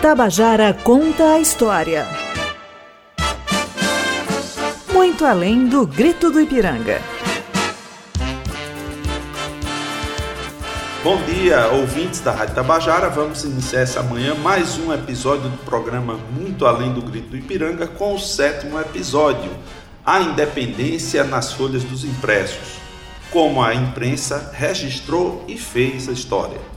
Tabajara conta a história. Muito além do grito do Ipiranga. Bom dia, ouvintes da Rádio Tabajara. Vamos iniciar essa manhã mais um episódio do programa Muito Além do Grito do Ipiranga, com o sétimo episódio, A Independência nas Folhas dos Impressos. Como a imprensa registrou e fez a história.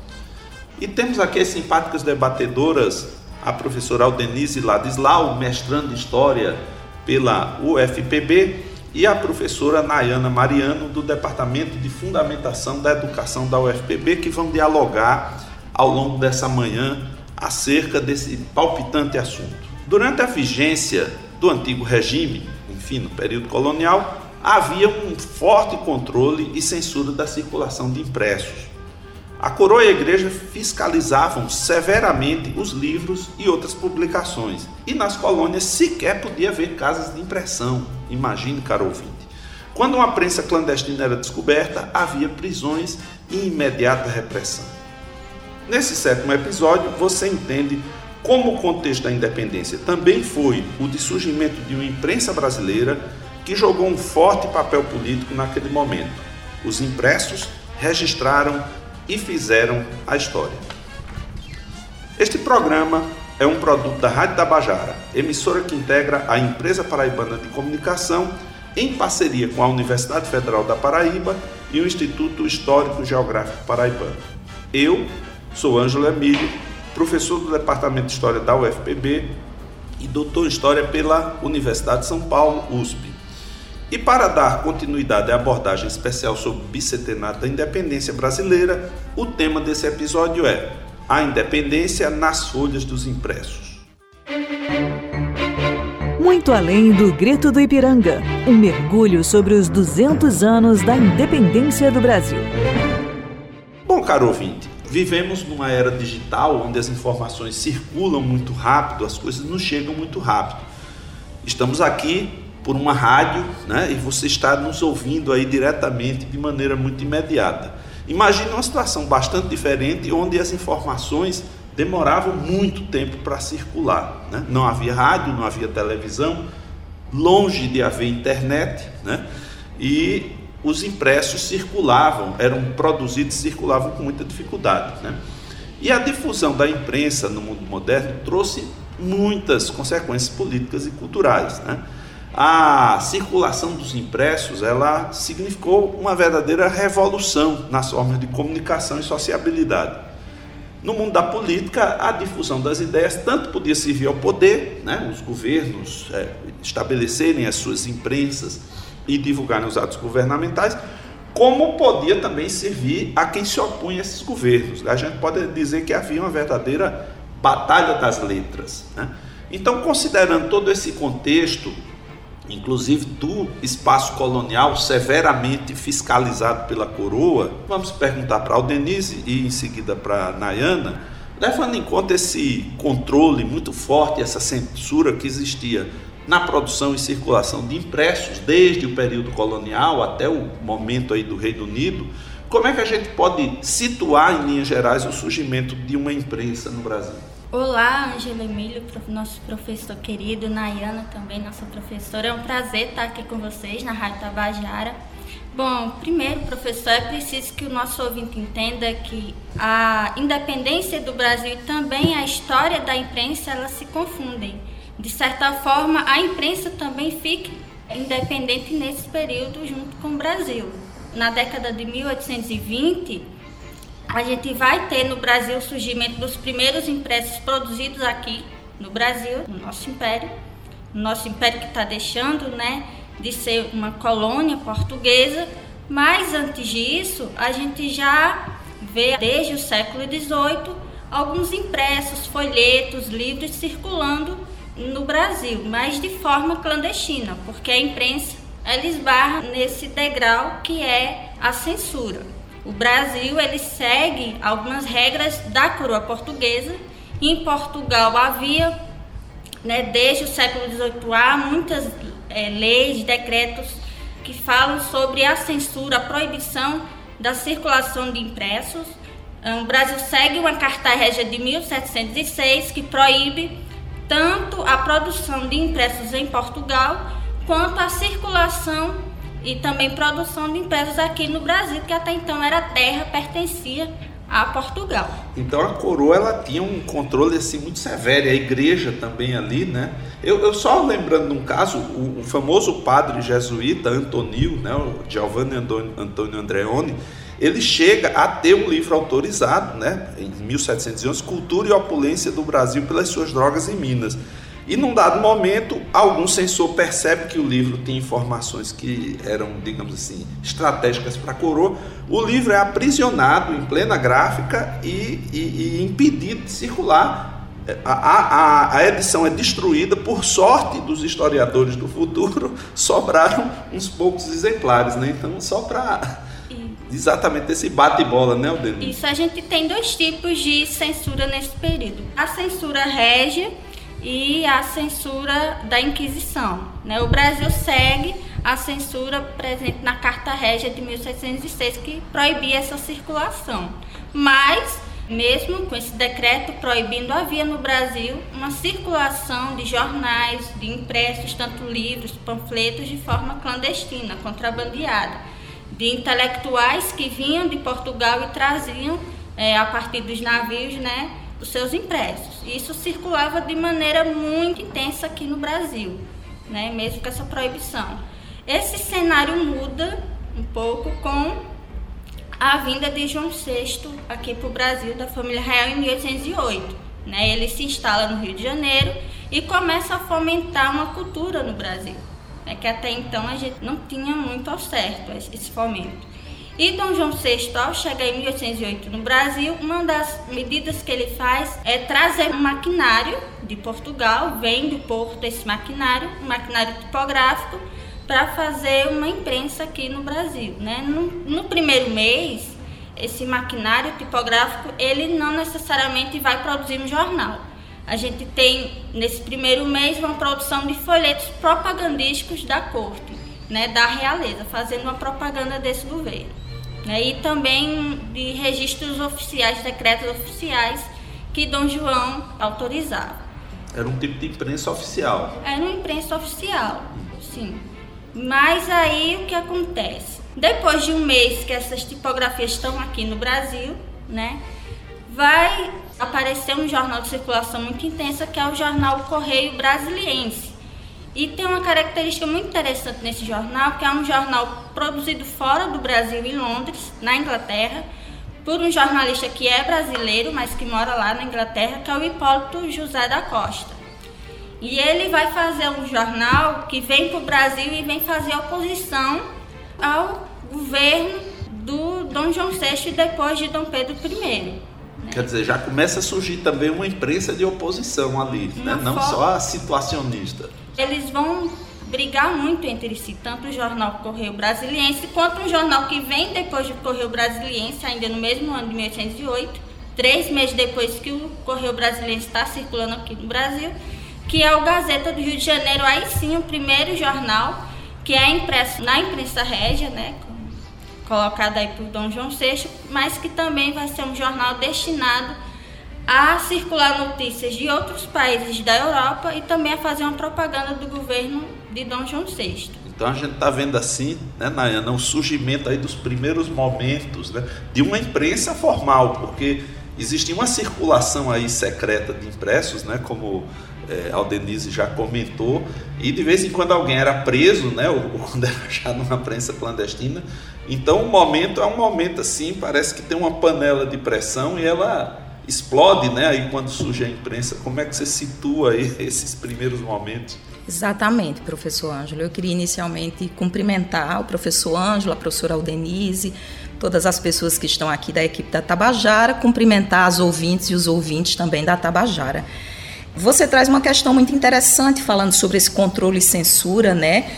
E temos aqui as simpáticas debatedoras, a professora Aldenise Ladislau, mestrando História pela UFPB, e a professora Nayana Mariano, do Departamento de Fundamentação da Educação da UFPB, que vão dialogar ao longo dessa manhã acerca desse palpitante assunto. Durante a vigência do antigo regime, enfim, no período colonial, havia um forte controle e censura da circulação de impressos. A coroa e a igreja fiscalizavam severamente os livros e outras publicações, e nas colônias sequer podia haver casas de impressão. Imagine, caro ouvinte. Quando uma prensa clandestina era descoberta, havia prisões e imediata repressão. Nesse sétimo episódio, você entende como o contexto da independência também foi o de surgimento de uma imprensa brasileira que jogou um forte papel político naquele momento. Os impressos registraram e fizeram a história. Este programa é um produto da Rádio Tabajara, emissora que integra a Empresa Paraibana de Comunicação em parceria com a Universidade Federal da Paraíba e o Instituto Histórico Geográfico Paraibano. Eu sou Ângelo Emílio, professor do Departamento de História da UFPB e doutor em História pela Universidade de São Paulo, USP. E para dar continuidade à abordagem especial sobre o bicentenário da independência brasileira, o tema desse episódio é A Independência nas Folhas dos Impressos. Muito além do grito do Ipiranga, um mergulho sobre os 200 anos da independência do Brasil. Bom, caro ouvinte, vivemos numa era digital onde as informações circulam muito rápido, as coisas nos chegam muito rápido. Estamos aqui por uma rádio, né? E você está nos ouvindo aí diretamente de maneira muito imediata. Imagine uma situação bastante diferente onde as informações demoravam muito tempo para circular, né? Não havia rádio, não havia televisão, longe de haver internet, né? E os impressos circulavam, eram produzidos e circulavam com muita dificuldade, né? E a difusão da imprensa no mundo moderno trouxe muitas consequências políticas e culturais, né? A circulação dos impressos ela significou uma verdadeira revolução nas formas de comunicação e sociabilidade. No mundo da política, a difusão das ideias tanto podia servir ao poder, né, os governos é, estabelecerem as suas imprensas e divulgarem os atos governamentais, como podia também servir a quem se opunha a esses governos. A gente pode dizer que havia uma verdadeira batalha das letras. Né? Então, considerando todo esse contexto, inclusive do espaço colonial severamente fiscalizado pela coroa, vamos perguntar para Aldenise e em seguida para Nayana, levando em conta esse controle muito forte, essa censura que existia na produção e circulação de impressos desde o período colonial até o momento aí do Reino Unido, como é que a gente pode situar em linhas gerais o surgimento de uma imprensa no Brasil? Olá, Angela Emílio, nosso professor querido, Nayana também, nossa professora. É um prazer estar aqui com vocês na Rádio Tabajara. Bom, primeiro, professor, é preciso que o nosso ouvinte entenda que a independência do Brasil e também a história da imprensa, elas se confundem. De certa forma, a imprensa também fica independente nesse período junto com o Brasil. Na década de 1820, a gente vai ter no Brasil o surgimento dos primeiros impressos produzidos aqui no Brasil, no nosso império, no nosso império que está deixando, né, de ser uma colônia portuguesa. Mas antes disso, a gente já vê desde o século XVIII alguns impressos, folhetos, livros circulando no Brasil, mas de forma clandestina, porque a imprensa ela esbarra nesse degrau que é a censura. O Brasil ele segue algumas regras da coroa portuguesa. Em Portugal havia, né, desde o século XVIII, há muitas é, leis, decretos que falam sobre a censura, a proibição da circulação de impressos. O Brasil segue uma Carta Régia de 1706 que proíbe tanto a produção de impressos em Portugal quanto a circulação e também produção de impressos aqui no Brasil, que até então era terra, pertencia a Portugal. Então a coroa ela tinha um controle assim muito severo, e a igreja também ali, né? Eu, eu só lembrando um caso, o, o, famoso padre jesuíta Antonio, né, o Giovanni Antonio Andreoni, ele chega a ter um livro autorizado, né, em 1711, Cultura e Opulência do Brasil pelas suas drogas em Minas. E num dado momento, algum censor percebe que o livro tem informações que eram, digamos assim, estratégicas para a coroa. O livro é aprisionado em plena gráfica e, e, e impedido de circular. A, a, a, edição é destruída, por sorte dos historiadores do futuro, sobraram uns poucos exemplares, né? Então, só para exatamente esse bate-bola, né, Aldenir? Isso, a gente tem dois tipos de censura nesse período. A censura régia e a censura da Inquisição. Né? O Brasil segue a censura presente na Carta Régia de 1706, que proibia essa circulação. Mas, mesmo com esse decreto proibindo, havia no Brasil uma circulação de jornais, de impressos, tanto livros, panfletos, de forma clandestina, contrabandeada, de intelectuais que vinham de Portugal e traziam, é, a partir dos navios, né, os seus impressos. Isso circulava de maneira muito intensa aqui no Brasil, né? mesmo com essa proibição. Esse cenário muda um pouco com a vinda de João VI aqui para o Brasil, da família real, em 1808. Né? Ele se instala no Rio de Janeiro e começa a fomentar uma cultura no Brasil, né? que até então a gente não tinha muito ao certo esse fomento. E Dom João VI, ao chegar em 1808 no Brasil, uma das medidas que ele faz é trazer um maquinário de Portugal, vem do porto esse maquinário, um maquinário tipográfico, para fazer uma imprensa aqui no Brasil. Né? No, no primeiro mês, esse maquinário tipográfico, ele não necessariamente vai produzir um jornal. A gente tem, nesse primeiro mês, uma produção de folhetos propagandísticos da corte, né, da realeza, fazendo uma propaganda desse governo né, e também de registros oficiais, decretos oficiais que Dom João autorizava. Era um tipo de imprensa oficial. Era uma imprensa oficial, sim. Mas aí o que acontece? Depois de um mês que essas tipografias estão aqui no Brasil, né, vai aparecer um jornal de circulação muito intensa que é o jornal Correio Brasiliense e tem uma característica muito interessante nesse jornal, que é um jornal produzido fora do Brasil, em Londres, na Inglaterra, por um jornalista que é brasileiro, mas que mora lá na Inglaterra, que é o Hipólito José da Costa. E ele vai fazer um jornal que vem para o Brasil e vem fazer oposição ao governo do Dom João VI e depois de Dom Pedro I. Quer dizer, já começa a surgir também uma imprensa de oposição ali, né? não forma... só a situacionista. Eles vão brigar muito entre si, tanto o jornal Correio Brasiliense quanto um jornal que vem depois do Correio Brasiliense, ainda no mesmo ano de 1808, três meses depois que o Correio Brasiliense está circulando aqui no Brasil, que é o Gazeta do Rio de Janeiro, aí sim o primeiro jornal que é impresso na imprensa régia, né, colocado aí por Dom João VI, mas que também vai ser um jornal destinado a circular notícias de outros países da Europa e também a fazer uma propaganda do governo de Dom João VI. Então a gente está vendo assim, né, Nayana, o surgimento aí dos primeiros momentos né, de uma imprensa formal, porque existia uma circulação aí secreta de impressos, né, como é, Aldenise já comentou, e de vez em quando alguém era preso, né, ou, ou quando era já numa prensa clandestina. Então o momento é um momento assim, parece que tem uma panela de pressão e ela explode, né? Aí quando surge a imprensa, como é que você situa aí esses primeiros momentos? Exatamente, professor Ângelo. Eu queria inicialmente cumprimentar o professor Ângelo, a professora Aldenise, todas as pessoas que estão aqui da equipe da Tabajara, cumprimentar as ouvintes e os ouvintes também da Tabajara. Você traz uma questão muito interessante falando sobre esse controle e censura, né?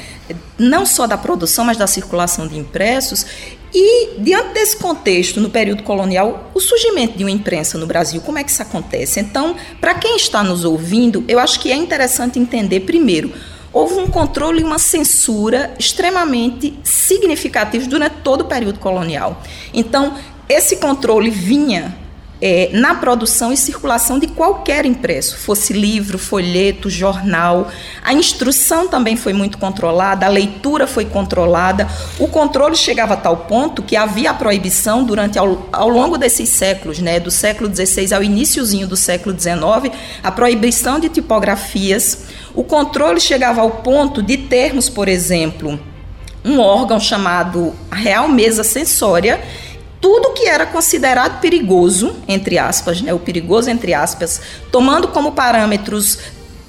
Não só da produção, mas da circulação de impressos. E, diante desse contexto, no período colonial, o surgimento de uma imprensa no Brasil, como é que isso acontece? Então, para quem está nos ouvindo, eu acho que é interessante entender, primeiro, houve um controle e uma censura extremamente significativos durante todo o período colonial. Então, esse controle vinha é, na produção e circulação de qualquer impresso, fosse livro, folheto, jornal. A instrução também foi muito controlada, a leitura foi controlada. O controle chegava a tal ponto que havia a proibição durante ao, ao longo desses séculos, né, do século XVI ao iníciozinho do século XIX, a proibição de tipografias. O controle chegava ao ponto de termos, por exemplo, um órgão chamado Real Mesa Sensória, tudo que era considerado perigoso, entre aspas, né, o perigoso entre aspas, tomando como parâmetros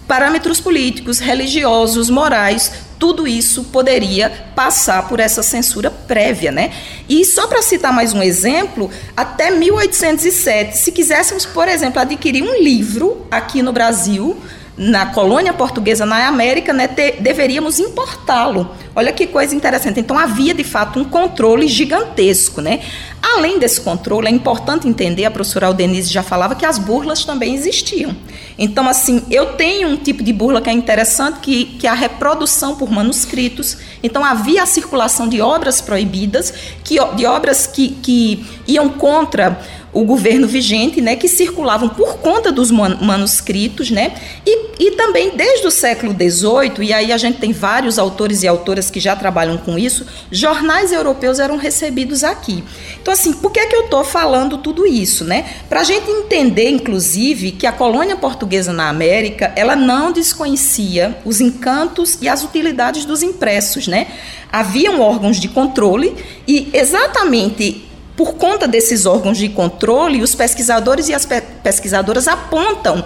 parâmetros políticos, religiosos, morais, tudo isso poderia passar por essa censura prévia, né? E só para citar mais um exemplo, até 1807, se quiséssemos, por exemplo, adquirir um livro aqui no Brasil, na colônia portuguesa na América, né, deveríamos importá-lo. Olha que coisa interessante. Então havia de fato um controle gigantesco, né? Além desse controle, é importante entender, a professora Aldenise já falava que as burlas também existiam. Então, assim, eu tenho um tipo de burla que é interessante, que, que é a reprodução por manuscritos. Então, havia a circulação de obras proibidas, que, de obras que, que iam contra o governo vigente, né, que circulavam por conta dos manuscritos, né, e, e também desde o século XVIII, e aí a gente tem vários autores e autoras que já trabalham com isso, jornais europeus eram recebidos aqui. Então, assim, por que, é que eu estou falando tudo isso, né? Para a gente entender, inclusive, que a colônia portuguesa na América, ela não desconhecia os encantos e as utilidades dos impressos, né? Haviam órgãos de controle e exatamente por conta desses órgãos de controle, os pesquisadores e as pesquisadoras apontam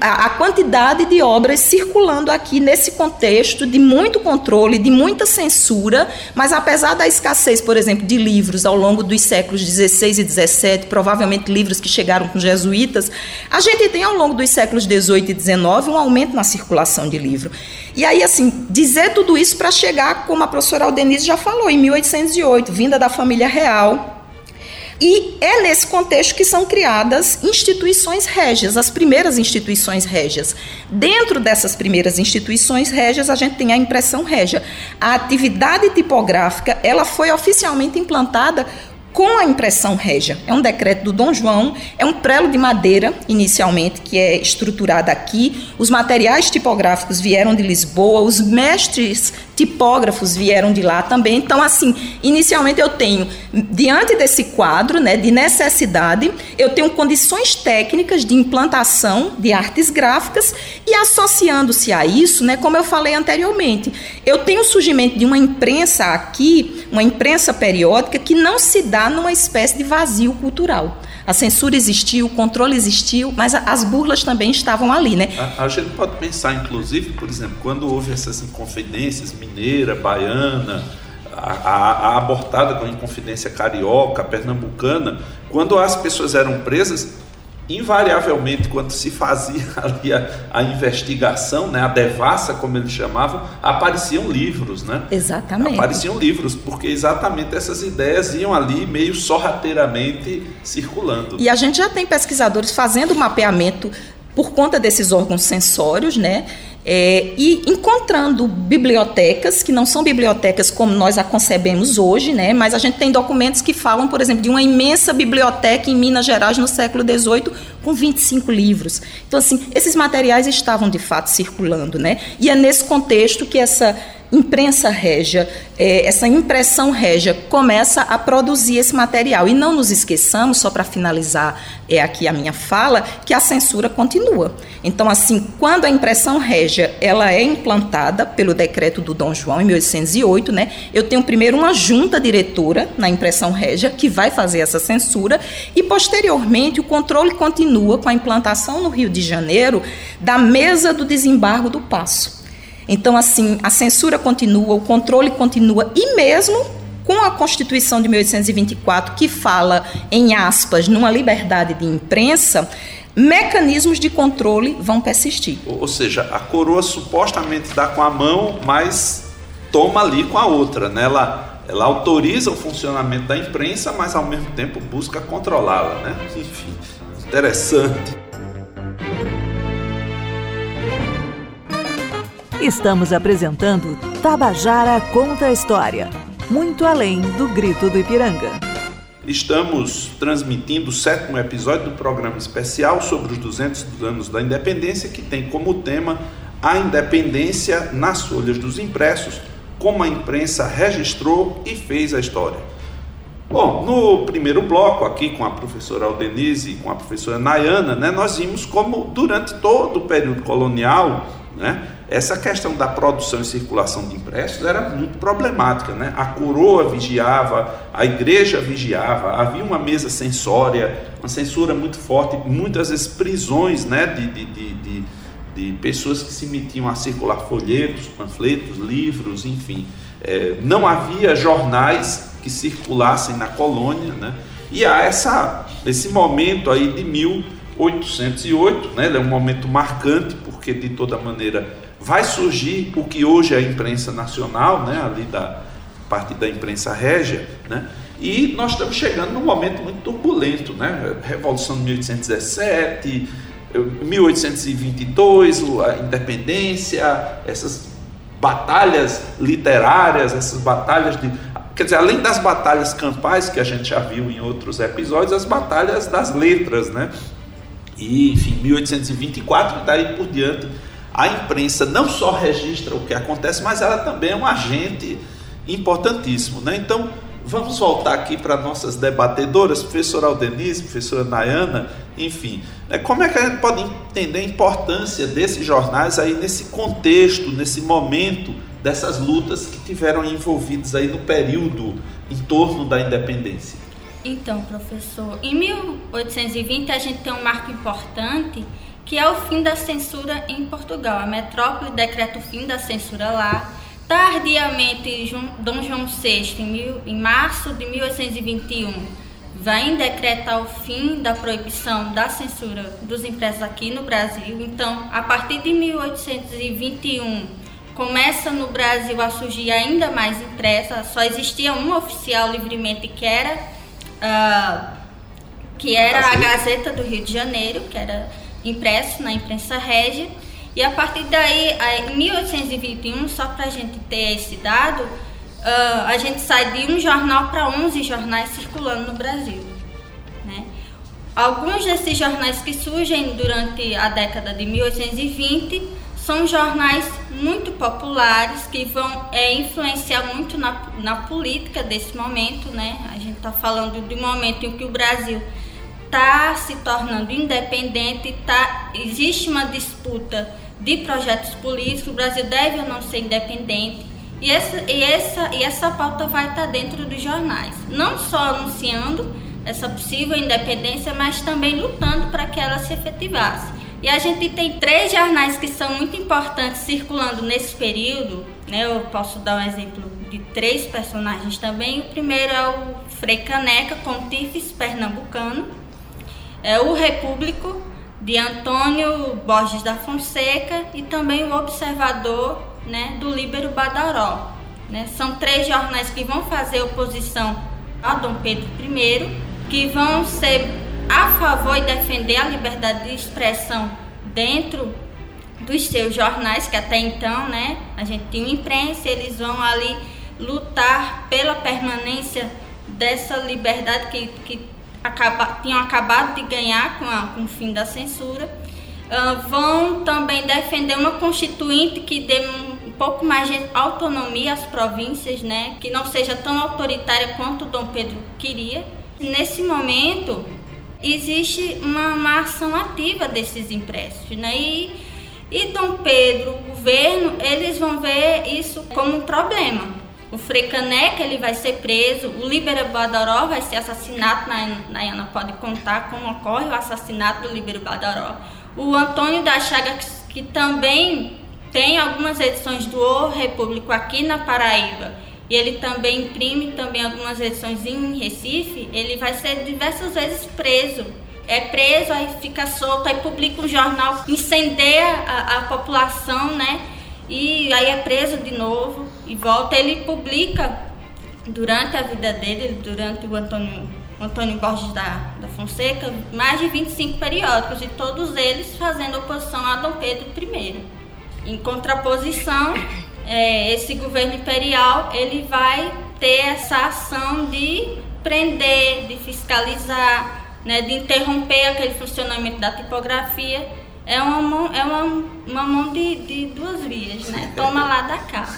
a quantidade de obras circulando aqui nesse contexto de muito controle, de muita censura, mas apesar da escassez, por exemplo, de livros ao longo dos séculos 16 e 17, provavelmente livros que chegaram com jesuítas, a gente tem ao longo dos séculos 18 e 19 um aumento na circulação de livro. E aí, assim, dizer tudo isso para chegar, como a professora Aldenise já falou, em 1808, vinda da família real, e é nesse contexto que são criadas instituições régias, as primeiras instituições régias. Dentro dessas primeiras instituições régias, a gente tem a impressão régia. A atividade tipográfica, ela foi oficialmente implantada com a impressão régia. É um decreto do Dom João, é um prelo de madeira, inicialmente, que é estruturado aqui. Os materiais tipográficos vieram de Lisboa, os mestres tipógrafos vieram de lá também. Então, assim, inicialmente eu tenho, diante desse quadro né, de necessidade, eu tenho condições técnicas de implantação de artes gráficas e associando-se a isso, né, como eu falei anteriormente, eu tenho o surgimento de uma imprensa aqui, uma imprensa periódica, que não se dá numa espécie de vazio cultural. A censura existiu, o controle existiu, mas as burlas também estavam ali, né? A, a gente pode pensar, inclusive, por exemplo, quando houve essas inconfidências mineira, baiana, a, a, a abortada com a inconfidência carioca, pernambucana, quando as pessoas eram presas, invariavelmente, quando se fazia ali a, a, investigação, né, a devassa, como eles chamavam, apareciam livros, né? Exatamente. Apareciam livros, porque exatamente essas ideias iam ali meio sorrateiramente circulando. E a gente já tem pesquisadores fazendo mapeamento por conta desses órgãos sensórios, né? É, e encontrando bibliotecas que não são bibliotecas como nós a concebemos hoje, né? Mas a gente tem documentos que falam, por exemplo, de uma imensa biblioteca em Minas Gerais no século XVIII com 25 livros. Então, assim, esses materiais estavam de fato circulando, né? E é nesse contexto que essa imprensa régia, é, essa impressão régia começa a produzir esse material. E não nos esqueçamos, só para finalizar é aqui a minha fala, que a censura continua. Então, assim, quando a impressão régia ela é implantada pelo decreto do Dom João em 1808, né, eu tenho primeiro uma junta diretora na impressão régia que vai fazer essa censura e posteriormente o controle continua com a implantação no Rio de Janeiro da mesa do desembargo do Passo. Então, assim, a censura continua, o controle continua, e mesmo com a Constituição de 1824, que fala, em aspas, numa liberdade de imprensa, mecanismos de controle vão persistir. Ou seja, a coroa supostamente dá com a mão, mas toma ali com a outra, né? Ela, ela autoriza o funcionamento da imprensa, mas ao mesmo tempo busca controlá-la, né? Enfim, interessante. Estamos apresentando Tabajara Conta a História, muito além do grito do Ipiranga. Estamos transmitindo o sétimo episódio do programa especial sobre os 200 anos da independência, que tem como tema a independência nas folhas dos impressos, como a imprensa registrou e fez a história. Bom, no primeiro bloco, aqui com a professora Aldenise e com a professora Nayana, né, nós vimos como durante todo o período colonial, né, essa questão da produção e circulação de impressos era muito problemática. Né? A coroa vigiava, a igreja vigiava, havia uma mesa censória, uma censura muito forte, muitas vezes prisões né, de, de, de, de, de pessoas que se metiam a circular folhetos, panfletos, livros, enfim. É, não havia jornais que circulassem na colônia, né? e há essa, esse momento aí de 1808, né? é um momento marcante, porque de toda maneira vai surgir o que hoje é a imprensa nacional, né, ali da parte da imprensa régia, né, e nós estamos chegando num momento muito turbulento, né, Revolução de 1817, 1822, a independência, essas batalhas literárias, essas batalhas de Quer dizer, além das batalhas campais que a gente já viu em outros episódios, as batalhas das letras, né? E, enfim, 1824 e daí por diante a imprensa não só registra o que acontece, mas ela também é um agente importantíssimo. Né? Então, vamos voltar aqui para nossas debatedoras, professora Aldenise, professora Nayana, enfim. Né? Como é que a gente pode entender a importância desses jornais aí nesse contexto, nesse momento dessas lutas que tiveram envolvidos aí no período em torno da independência? Então, professor, em 1820 a gente tem um marco importante que é o fim da censura em Portugal. A metrópole decreta o fim da censura lá. Tardiamente, Dom João VI, em, mil, em março de 1821, vai decretar o fim da proibição da censura dos impressos aqui no Brasil. Então, a partir de 1821, começa no Brasil a surgir ainda mais impressa. Só existia um oficial livremente que era, uh, que era a Gazeta do Rio de Janeiro, que era impresso na imprensa régia. E a partir daí, em 1821, só para a gente ter esse dado, uh, a gente sai de um jornal para 11 jornais circulando no Brasil. Né? Alguns desses jornais que surgem durante a década de 1820 são jornais muito populares que vão é, influenciar muito na, na política desse momento. Né? A gente está falando de um momento em que o Brasil está se tornando independente, tá, existe uma disputa de projetos políticos, o Brasil deve ou não ser independente. E essa, e essa, e essa pauta vai estar tá dentro dos jornais, não só anunciando essa possível independência, mas também lutando para que ela se efetivasse. E a gente tem três jornais que são muito importantes circulando nesse período. Né? Eu posso dar um exemplo de três personagens também. O primeiro é o Frei Caneca, Pontífice Pernambucano é o Repúblico de Antônio Borges da Fonseca e também o Observador né, do Líbero Badaró. Né? São três jornais que vão fazer oposição a Dom Pedro I, que vão ser a favor e defender a liberdade de expressão dentro dos seus jornais, que até então né, a gente tinha imprensa, eles vão ali lutar pela permanência dessa liberdade que, que acaba, tinham acabado de ganhar com, a, com o fim da censura, uh, vão também defender uma constituinte que dê um pouco mais de autonomia às províncias, né, que não seja tão autoritária quanto Dom Pedro queria. Nesse momento, existe uma, uma ação ativa desses impressos, né, e, e Dom Pedro, o governo, eles vão ver isso como um problema o Frei Caneca ele vai ser preso, o Líbero Badaró vai ser assassinado, Nayana pode contar como ocorre o assassinato do Líbero Badaró. O Antônio da Chaga, que também tem algumas edições do O Repúblico aqui na Paraíba, e ele também imprime também algumas edições em Recife, ele vai ser diversas vezes preso. É preso, aí fica solto, aí publica um jornal, incendeia a, a população, né? e aí é preso de novo e volta. Ele publica durante a vida dele, durante o Antônio, Antônio Borges da, da Fonseca, mais de 25 periódicos e todos eles fazendo oposição a Dom Pedro I. Em contraposição, é, esse governo imperial ele vai ter essa ação de prender, de fiscalizar, né, de interromper aquele funcionamento da tipografia. É uma mão, é uma, uma mão de, de duas vias, né? Toma lá da cá.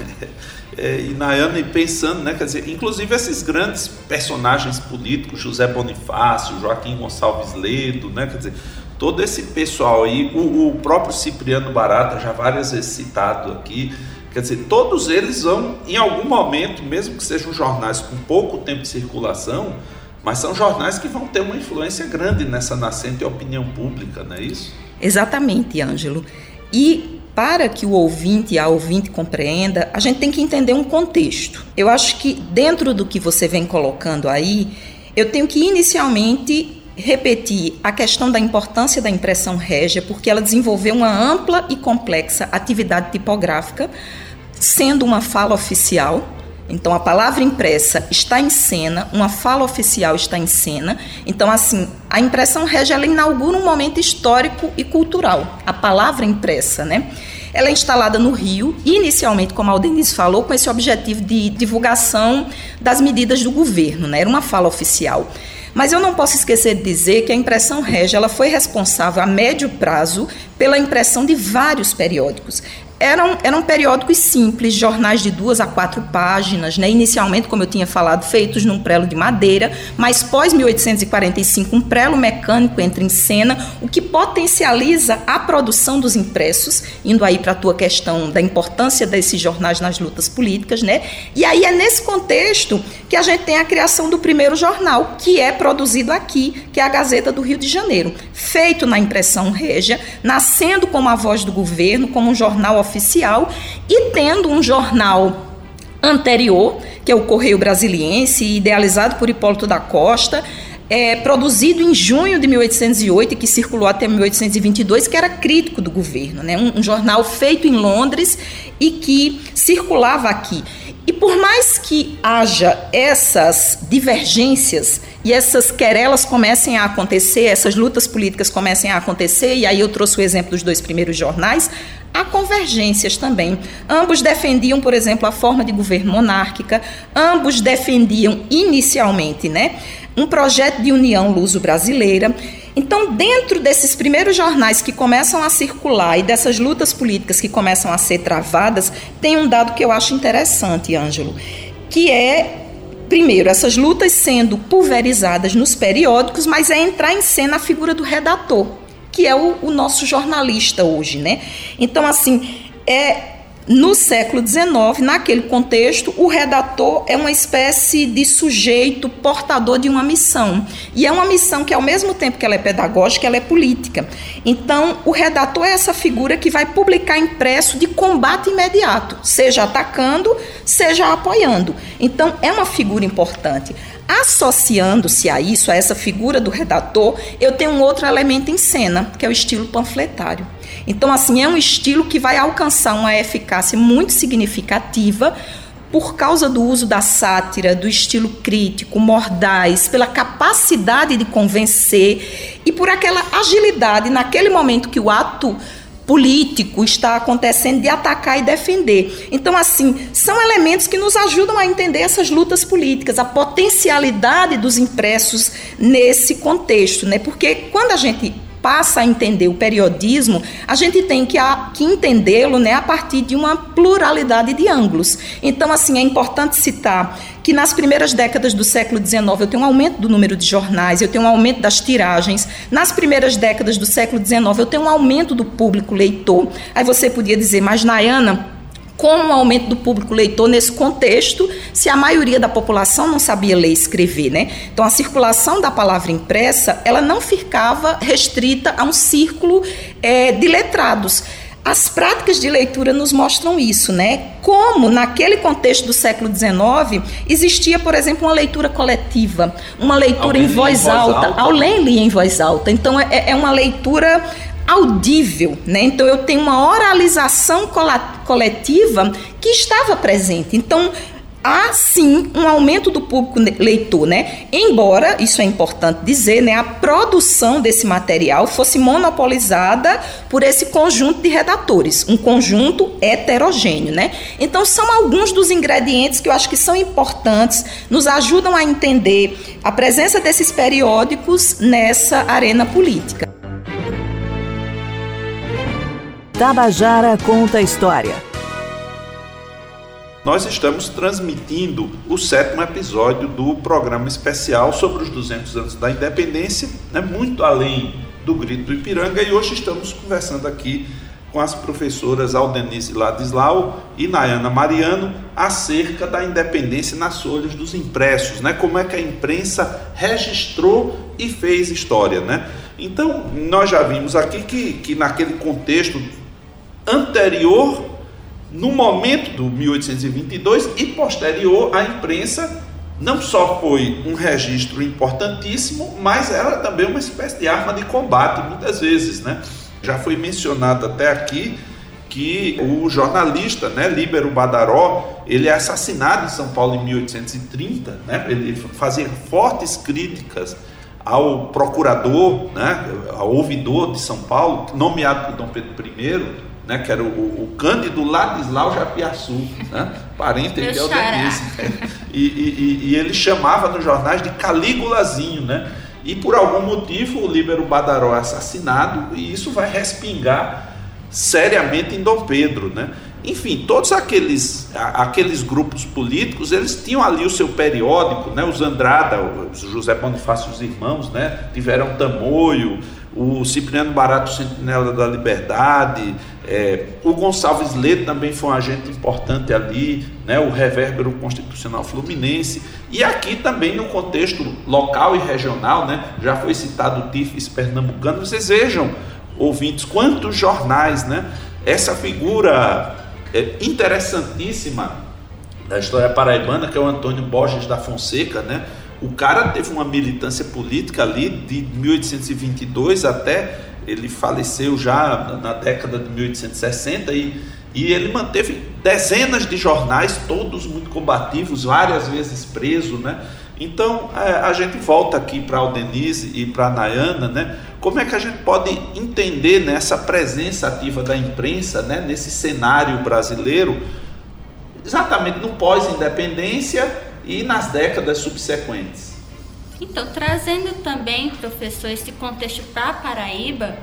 É, e Nayane pensando, né, quer dizer, inclusive esses grandes personagens políticos, José Bonifácio, Joaquim Gonçalves Ledo, né, quer dizer, todo esse pessoal aí, o, o próprio Cipriano Barata, já várias vezes citado aqui, quer dizer, todos eles vão, em algum momento, mesmo que sejam jornais com pouco tempo de circulação, mas são jornais que vão ter uma influência grande nessa nascente opinião pública, não é isso? Exatamente, Ângelo. E para que o ouvinte e a ouvinte compreenda, a gente tem que entender um contexto. Eu acho que dentro do que você vem colocando aí, eu tenho que inicialmente repetir a questão da importância da impressão régia, porque ela desenvolveu uma ampla e complexa atividade tipográfica, sendo uma fala oficial, então a palavra impressa está em cena, uma fala oficial está em cena. Então assim, a impressão régia ela inaugura um momento histórico e cultural. A palavra impressa, né? Ela é instalada no Rio, inicialmente, como a Aldenise falou, com esse objetivo de divulgação das medidas do governo, né? Era uma fala oficial. Mas eu não posso esquecer de dizer que a impressão régia ela foi responsável a médio prazo pela impressão de vários periódicos eram, eram periódicos simples, jornais de duas a quatro páginas, né? inicialmente, como eu tinha falado, feitos num prelo de madeira, mas pós 1845 um prelo mecânico entra em cena, o que potencializa a produção dos impressos, indo aí para a tua questão da importância desses jornais nas lutas políticas, né? E aí é nesse contexto que a gente tem a criação do primeiro jornal, que é produzido aqui, que é a Gazeta do Rio de Janeiro, feito na impressão régia, nascendo como a voz do governo, como um jornal oficial e tendo um jornal anterior, que é o Correio Brasiliense, idealizado por Hipólito da Costa, é, produzido em junho de 1808 e que circulou até 1822, que era crítico do governo, né? um, um jornal feito em Londres e que circulava aqui. E por mais que haja essas divergências e essas querelas comecem a acontecer, essas lutas políticas comecem a acontecer, e aí eu trouxe o exemplo dos dois primeiros jornais, há convergências também. Ambos defendiam, por exemplo, a forma de governo monárquica, ambos defendiam inicialmente né, um projeto de união luso-brasileira. Então, dentro desses primeiros jornais que começam a circular e dessas lutas políticas que começam a ser travadas, tem um dado que eu acho interessante, Ângelo, que é primeiro, essas lutas sendo pulverizadas nos periódicos, mas é entrar em cena a figura do redator, que é o, o nosso jornalista hoje, né? Então, assim, é no século XIX, naquele contexto, o redator é uma espécie de sujeito portador de uma missão. E é uma missão que, ao mesmo tempo que ela é pedagógica, ela é política. Então, o redator é essa figura que vai publicar impresso de combate imediato, seja atacando, seja apoiando. Então, é uma figura importante. Associando-se a isso, a essa figura do redator, eu tenho um outro elemento em cena, que é o estilo panfletário. Então, assim, é um estilo que vai alcançar uma eficácia muito significativa por causa do uso da sátira, do estilo crítico, mordaz, pela capacidade de convencer e por aquela agilidade naquele momento que o ato político está acontecendo de atacar e defender. Então, assim, são elementos que nos ajudam a entender essas lutas políticas, a potencialidade dos impressos nesse contexto, né? Porque quando a gente passa a entender o periodismo, a gente tem que, que entendê-lo né, a partir de uma pluralidade de ângulos. Então, assim, é importante citar que nas primeiras décadas do século XIX eu tenho um aumento do número de jornais, eu tenho um aumento das tiragens. Nas primeiras décadas do século XIX eu tenho um aumento do público leitor. Aí você podia dizer, mas Nayana, com o aumento do público leitor nesse contexto, se a maioria da população não sabia ler e escrever, né? Então a circulação da palavra impressa, ela não ficava restrita a um círculo é, de letrados. As práticas de leitura nos mostram isso, né? Como naquele contexto do século XIX existia, por exemplo, uma leitura coletiva, uma leitura em voz, em voz, alta. alta. Alguém lia em voz alta. Então é, é uma leitura audível, né? Então eu tenho uma oralização coletiva que estava presente. Então há sim um aumento do público leitor, né? Embora, isso é importante dizer, né, a produção desse material fosse monopolizada por esse conjunto de redatores, um conjunto heterogêneo, né? Então são alguns dos ingredientes que eu acho que são importantes, nos ajudam a entender a presença desses periódicos nessa arena política. Tabajara conta a história nós estamos transmitindo o sétimo episódio do programa especial sobre os 200 anos da independência, né, muito além do Grito do Ipiranga, e hoje estamos conversando aqui com as professoras Aldenise Ladislau e Nayana Mariano acerca da independência nas folhas dos impressos, né? Como é que a imprensa registrou e fez história, né? Então, nós já vimos aqui que, que naquele contexto anterior no momento do 1822 e posterior, a imprensa não só foi um registro importantíssimo, mas era também uma espécie de arma de combate, muitas vezes. Né? Já foi mencionado até aqui que o jornalista né, Líbero Badaró, ele é assassinado em São Paulo em 1830, né? ele fazia fortes críticas ao procurador, né, ao ouvidor de São Paulo, nomeado por Dom Pedro I, né, que era o, o Cândido Ladislau Japiaçu, né, parente de Aldenise. E, e, e, ele chamava nos jornais de Calígulazinho, né? E por algum motivo o Líbero Badaró é assassinado e isso vai respingar seriamente em Dom Pedro, né? Enfim, todos aqueles, aqueles grupos políticos, eles tinham ali o seu periódico, né? Os Andrada, os José Bonifácio os irmãos, né? Tiveram Tamoio, o Cipriano Barato Sentinela da Liberdade, é, o Gonçalves Leite também foi um agente importante ali, né, o Revérbero Constitucional Fluminense, e aqui também no contexto local e regional, né, já foi citado o TIFES pernambucano, vocês vejam, ouvintes, quantos jornais, né, essa figura é, interessantíssima da história paraibana, que é o Antônio Borges da Fonseca, né, o cara teve uma militância política ali de 1822 até ele faleceu já na década de 1860 e, e ele manteve dezenas de jornais, todos muito combativos, várias vezes preso, né? Então é, a gente volta aqui para a Denise e para a Nayana, né? Como é que a gente pode entender nessa presença ativa da imprensa, né? Nesse cenário brasileiro, exatamente no pós-independência e nas décadas subsequentes. Então, trazendo também, professor, esse contexto para Paraíba,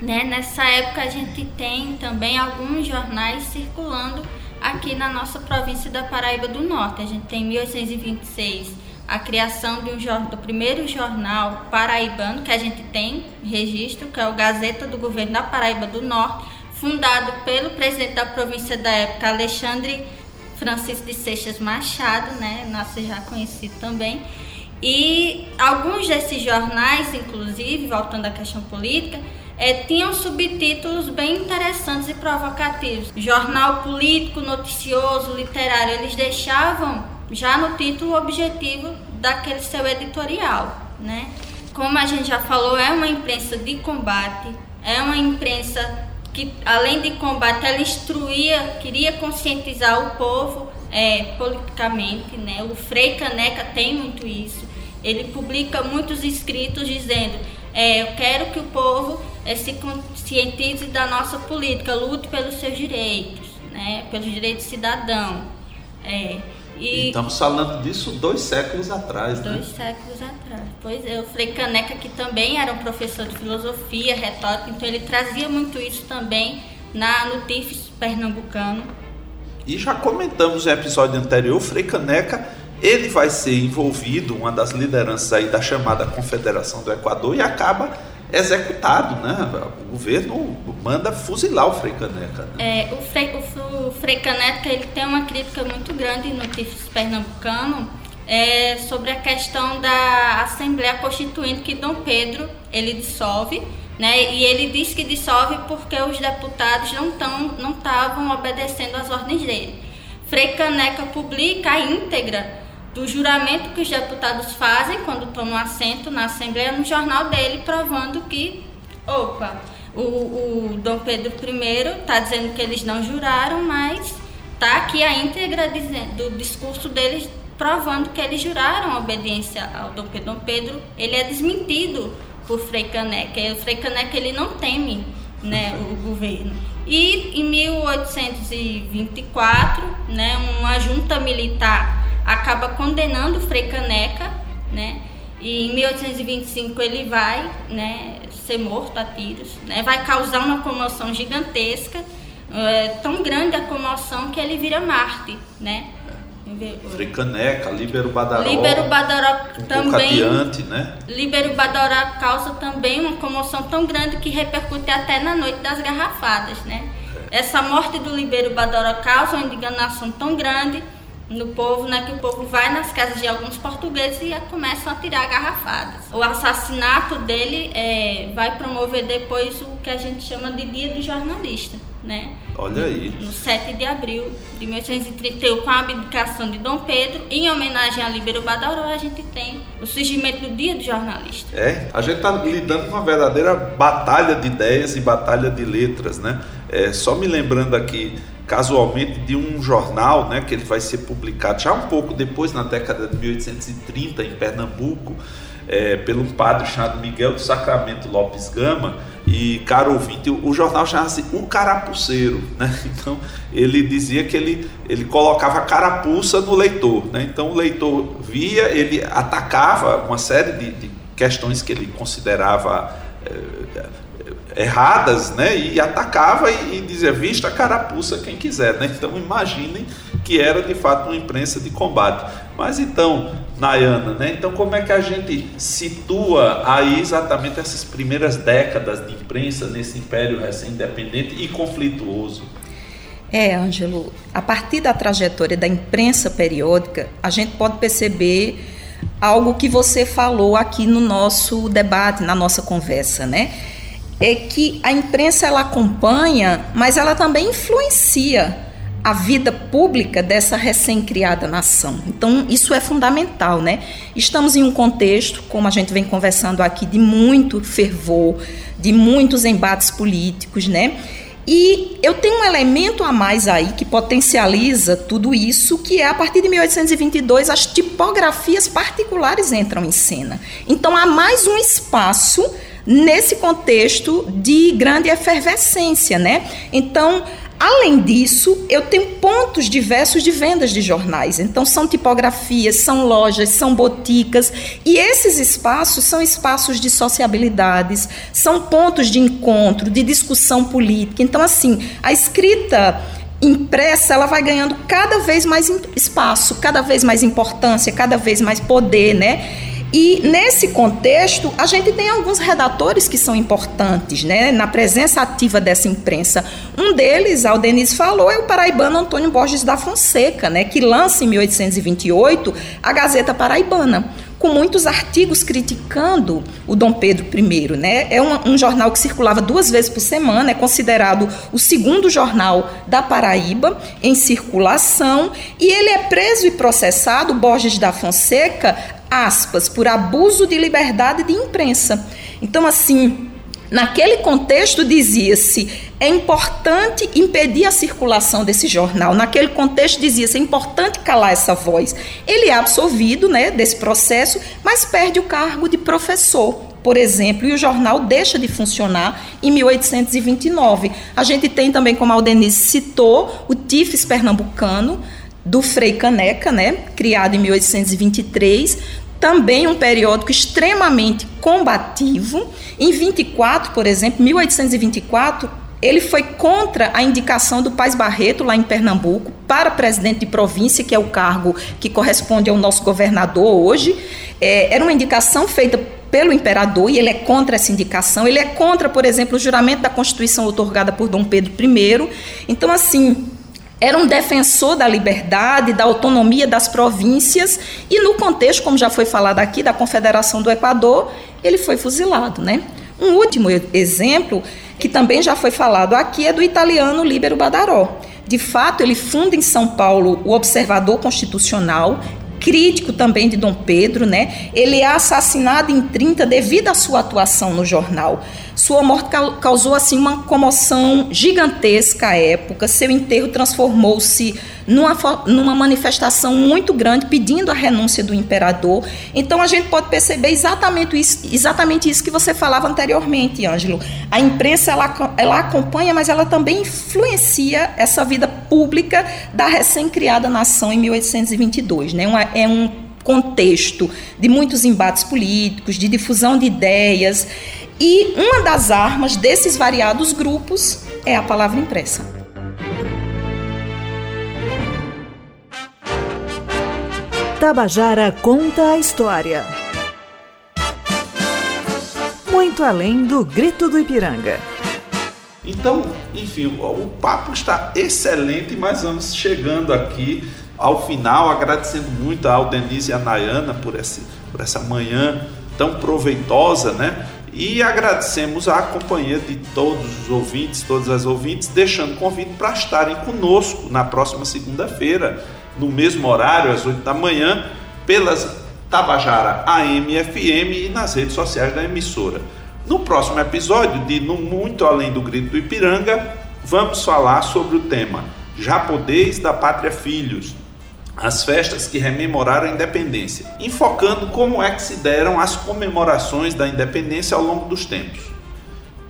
né, nessa época a gente tem também alguns jornais circulando aqui na nossa província da Paraíba do Norte. A gente tem em 1826 a criação um, do primeiro jornal paraibano que a gente tem registro, que é o Gazeta do Governo da Paraíba do Norte, fundado pelo presidente da província da época, Alexandre Francisco de Seixas Machado, né, nosso já conhecido também. E alguns desses jornais, inclusive, voltando à questão política, é, tinham subtítulos bem interessantes e provocativos. Jornal político, noticioso, literário, eles deixavam já no título o objetivo daquele seu editorial, né? Como a gente já falou, é uma imprensa de combate, é uma imprensa que além de combate, ela instruía, queria conscientizar o povo é, politicamente, né? O Frei Caneca tem muito isso. Ele publica muitos escritos dizendo: é, eu quero que o povo é, se conscientize da nossa política, lute pelos seus direitos, né? Pelos direitos cidadão. É, e Estamos falando disso dois séculos atrás, né? Dois séculos atrás. Pois é, o Frei Caneca, que também era um professor de filosofia, retórica, então ele trazia muito isso também na, no TIFES pernambucano. E já comentamos no episódio anterior, o Frei Caneca, ele vai ser envolvido, uma das lideranças aí da chamada Confederação do Equador, e acaba executado, né? O governo manda fuzilar o Frei Caneca. Né? É, o, Frei, o, o Frei Caneca ele tem uma crítica muito grande no Tifes Pernambucano é, sobre a questão da Assembleia Constituinte que Dom Pedro ele dissolve, né? E ele diz que dissolve porque os deputados não estão não estavam obedecendo às ordens dele. Frei Caneca publica a íntegra do juramento que os deputados fazem quando tomam assento na Assembleia no jornal dele, provando que, opa, o, o Dom Pedro I está dizendo que eles não juraram, mas Está aqui a íntegra do discurso deles provando que eles juraram obediência ao Dom Pedro. Dom Pedro ele é desmentido por Frei Caneca. O Frei Caneca ele não teme né, o governo. E em 1824, né, uma junta militar acaba condenando Frei Caneca, né, e em 1825 ele vai né, ser morto a tiros, né, vai causar uma comoção gigantesca, é, tão grande a comoção que ele vira Marte, né? Fricaneca, Líbero Badaró. Líbero Badaró também. adiante, né? Líbero Badaró causa também uma comoção tão grande que repercute até na noite das garrafadas, né? Essa morte do Líbero Badaró causa uma indignação tão grande no povo, né, que o povo vai nas casas de alguns portugueses e começam a tirar garrafadas. O assassinato dele é, vai promover depois o que a gente chama de Dia do Jornalista, né? Olha aí. No 7 de abril de 1831, com a abdicação de Dom Pedro, em homenagem a Líbero Badaró, a gente tem o surgimento do Dia do Jornalista. É, a gente está lidando com uma verdadeira batalha de ideias e batalha de letras, né? É, só me lembrando aqui casualmente de um jornal, né, que ele vai ser publicado já um pouco depois, na década de 1830, em Pernambuco, é, pelo padre chamado Miguel do Sacramento Lopes Gama, e, caro ouvinte, o, jornal chamava-se O Carapuceiro, né? Então, ele dizia que ele, ele colocava carapuça no leitor, né? Então, o leitor via, ele atacava uma série de, de questões que ele considerava é, erradas, né? E atacava e, e dizia, vista a carapuça quem quiser, né? Então, imaginem que era, de fato, uma imprensa de combate. Mas, então, Nayana, né? Então, como é que a gente situa aí exatamente essas primeiras décadas de imprensa nesse império recém-independente e conflituoso? É, Ângelo, a partir da trajetória da imprensa periódica, a gente pode perceber algo que você falou aqui no nosso debate, na nossa conversa, né? É que a imprensa ela acompanha, mas ela também influencia a vida pública dessa recém-criada nação. Então, isso é fundamental, né? Estamos em um contexto, como a gente vem conversando aqui, de muito fervor, de muitos embates políticos, né? E eu tenho um elemento a mais aí que potencializa tudo isso, que é a partir de 1822 as tipografias particulares entram em cena. Então há mais um espaço nesse contexto de grande efervescência, né? Então Além disso, eu tenho pontos diversos de vendas de jornais. Então, são tipografias, são lojas, são boticas. E esses espaços são espaços de sociabilidades, são pontos de encontro, de discussão política. Então, assim, a escrita impressa, ela vai ganhando cada vez mais espaço, cada vez mais importância, cada vez mais poder, né? E nesse contexto, a gente tem alguns redatores que são importantes, né, na presença ativa dessa imprensa. Um deles, a Denise falou, é o paraibano Antônio Borges da Fonseca, né, que lança em 1828 a Gazeta Paraibana com muitos artigos criticando o Dom Pedro I. Né? É um, um, jornal que circulava duas vezes por semana, é considerado o segundo jornal da Paraíba em circulação, e ele é preso e processado, Borges da Fonseca, aspas, por abuso de liberdade de imprensa. Então, assim, naquele contexto dizia-se é importante impedir a circulação desse jornal. Naquele contexto dizia-se é importante calar essa voz. Ele é absolvido, né, desse processo, mas perde o cargo de professor por exemplo, e o jornal deixa de funcionar em 1829. A gente tem também, como a Aldenise citou, o TIFES pernambucano, do Frei Caneca, né, criado em 1823, também um periódico extremamente combativo. Em 24, por exemplo, 1824, ele foi contra a indicação do Paz Barreto, lá em Pernambuco, para presidente de província, que é o cargo que corresponde ao nosso governador hoje. É, era uma indicação feita pelo imperador e ele é contra essa indicação. Ele é contra, por exemplo, o juramento da Constituição otorgada por Dom Pedro I. Então, assim, era um defensor da liberdade, da autonomia das províncias e no contexto, como já foi falado aqui, da Confederação do Equador, ele foi fuzilado, né? Um último exemplo que também já foi falado aqui é do italiano Líbero Badaró. De fato, ele funda em São Paulo o Observador Constitucional, crítico também de Dom Pedro, né? Ele é assassinado em 30 devido à sua atuação no jornal. Sua morte causou assim uma comoção gigantesca à época. Seu enterro transformou-se numa, numa manifestação muito grande pedindo a renúncia do imperador. Então a gente pode perceber exatamente isso, exatamente isso que você falava anteriormente, Ângelo. A imprensa ela, ela acompanha, mas ela também influencia essa vida pública da recém-criada nação em 1822. Né? Uma, é um contexto de muitos embates políticos, de difusão de ideias. E uma das armas desses variados grupos é a palavra impressa. Tabajara conta a história. Muito além do grito do Ipiranga. Então, enfim, o papo está excelente, mas vamos chegando aqui ao final, agradecendo muito ao Denise e a Nayana por, esse, por essa manhã tão proveitosa, né? E agradecemos a companhia de todos os ouvintes, todas as ouvintes, deixando convite para estarem conosco na próxima segunda-feira, no mesmo horário, às 8 da manhã, pelas Tabajara AM FM e nas redes sociais da emissora. No próximo episódio de No Muito Além do Grito do Ipiranga, vamos falar sobre o tema Japonês da Pátria Filhos, as festas que rememoraram a independência, enfocando como é que se deram as comemorações da independência ao longo dos tempos.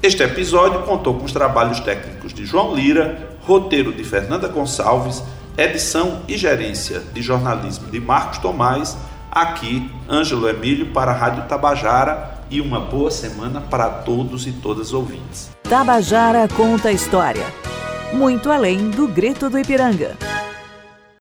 Este episódio contou com os trabalhos técnicos de João Lira, roteiro de Fernanda Gonçalves, edição e gerência de jornalismo de Marcos Tomás, aqui Ângelo Emílio para a Rádio Tabajara e uma boa semana para todos e todas ouvintes. Tabajara conta a história, muito além do grito do Ipiranga.